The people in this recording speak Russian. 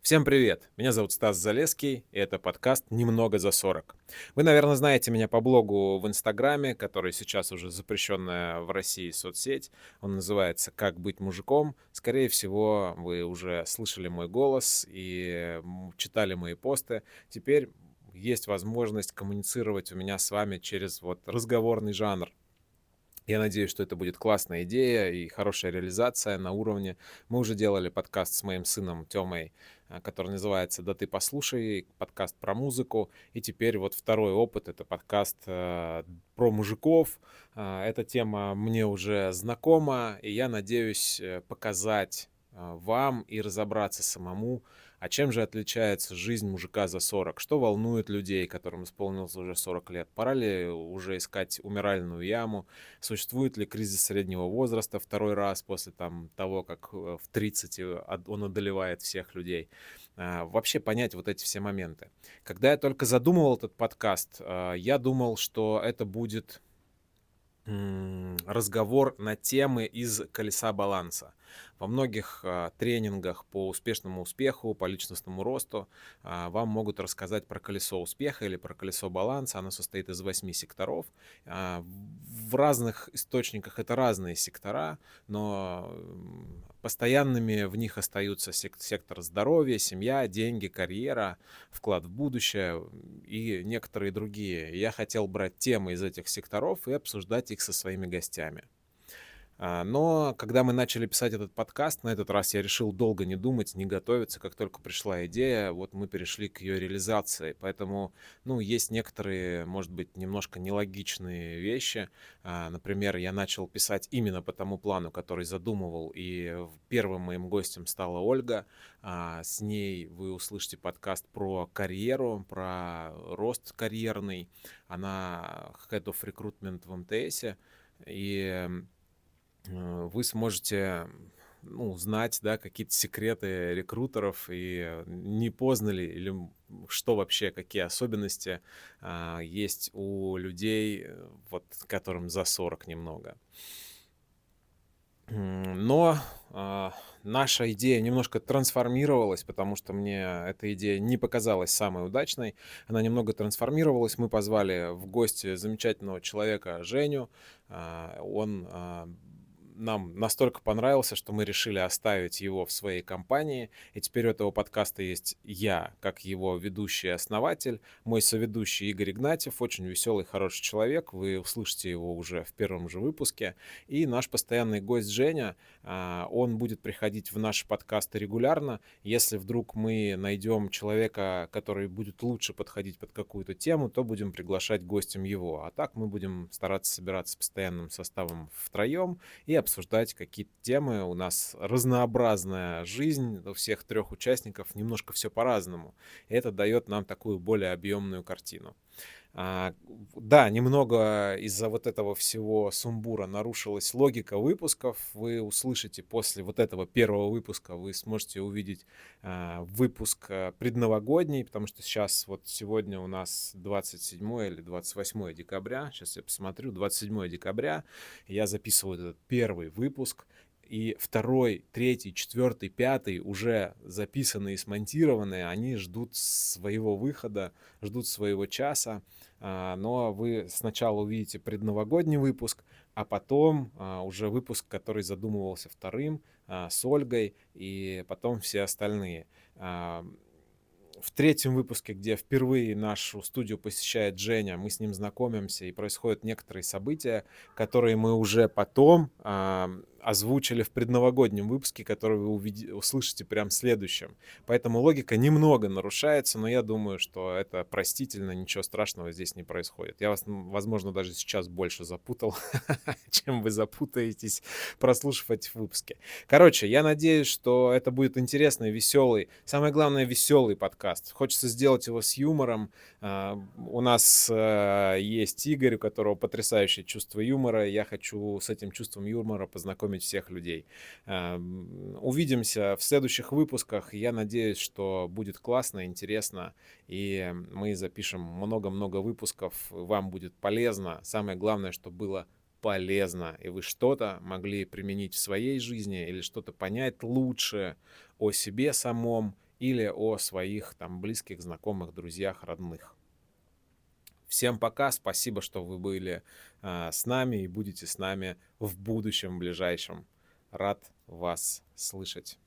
Всем привет! Меня зовут Стас Залеский, и это подкаст «Немного за 40». Вы, наверное, знаете меня по блогу в Инстаграме, который сейчас уже запрещенная в России соцсеть. Он называется «Как быть мужиком». Скорее всего, вы уже слышали мой голос и читали мои посты. Теперь есть возможность коммуницировать у меня с вами через вот разговорный жанр. Я надеюсь, что это будет классная идея и хорошая реализация на уровне. Мы уже делали подкаст с моим сыном Тёмой, а, который называется «Да ты послушай», подкаст про музыку. И теперь вот второй опыт — это подкаст э, про мужиков. Э, эта тема мне уже знакома, и я надеюсь э, показать э, вам и разобраться самому, а чем же отличается жизнь мужика за 40? Что волнует людей, которым исполнилось уже 40 лет? Пора ли уже искать умиральную яму? Существует ли кризис среднего возраста второй раз после там, того, как э, в 30 э, он одолевает всех людей? А, вообще понять вот эти все моменты. Когда я только задумывал этот подкаст, а, я думал, что это будет разговор на темы из колеса баланса. Во многих а, тренингах по успешному успеху, по личностному росту а, вам могут рассказать про колесо успеха или про колесо баланса. Оно состоит из восьми секторов. А, в разных источниках это разные сектора, но постоянными в них остаются сектор здоровья, семья, деньги, карьера, вклад в будущее и некоторые другие. Я хотел брать темы из этих секторов и обсуждать их со своими гостями. А, но когда мы начали писать этот подкаст, на этот раз я решил долго не думать, не готовиться. Как только пришла идея, вот мы перешли к ее реализации. Поэтому, ну, есть некоторые, может быть, немножко нелогичные вещи. А, например, я начал писать именно по тому плану, который задумывал. И первым моим гостем стала Ольга. А, с ней вы услышите подкаст про карьеру, про рост карьерный. Она Head of Recruitment в МТС. И вы сможете ну, знать, да, какие-то секреты рекрутеров и не поздно ли или что вообще, какие особенности а, есть у людей, э, вот, которым за 40 немного. Но а, наша идея немножко трансформировалась, потому что мне эта идея не показалась самой удачной. Она немного трансформировалась. Мы позвали в гости замечательного человека Женю. А, он а, нам настолько понравился, что мы решили оставить его в своей компании. И теперь у этого подкаста есть я, как его ведущий основатель, мой соведущий Игорь Игнатьев, очень веселый, хороший человек. Вы услышите его уже в первом же выпуске. И наш постоянный гость Женя, а, он будет приходить в наши подкасты регулярно. Если вдруг мы найдем человека, который будет лучше подходить под какую-то тему, то будем приглашать гостем его. А так мы будем стараться собираться постоянным составом втроем и обсуждать какие-то темы. У нас разнообразная жизнь у всех трех участников, немножко все по-разному. Это дает нам такую более объемную картину. А, да, немного из-за вот этого всего сумбура нарушилась логика выпусков. Вы услышите после вот этого первого выпуска, вы сможете увидеть а, выпуск а, предновогодний, потому что сейчас вот сегодня у нас 27 или 28 декабря. Сейчас я посмотрю, 27 декабря. Я записываю этот первый выпуск и второй, третий, четвертый, пятый уже записанные и смонтированные, они ждут своего выхода, ждут своего часа. А, но вы сначала увидите предновогодний выпуск, а потом а, уже выпуск, который задумывался вторым, а, с Ольгой, и потом все остальные в третьем выпуске, где впервые нашу студию посещает Женя, мы с ним знакомимся, и происходят некоторые события, которые мы уже потом озвучили в предновогоднем выпуске, который вы увидите, услышите прям следующем. Поэтому логика немного нарушается, но я думаю, что это простительно, ничего страшного здесь не происходит. Я вас, возможно, даже сейчас больше запутал, чем вы запутаетесь, прослушав эти выпуски. Короче, я надеюсь, что это будет интересный, веселый, самое главное, веселый подкаст. Хочется сделать его с юмором. А, у нас э, есть Игорь, у которого потрясающее чувство юмора. Я хочу с этим чувством юмора познакомить познакомить всех людей. Увидимся в следующих выпусках. Я надеюсь, что будет классно, интересно, и мы запишем много-много выпусков. Вам будет полезно. Самое главное, чтобы было полезно, и вы что-то могли применить в своей жизни или что-то понять лучше о себе самом или о своих там близких, знакомых, друзьях, родных. Всем пока, спасибо, что вы были э, с нами и будете с нами в будущем ближайшем. Рад вас слышать.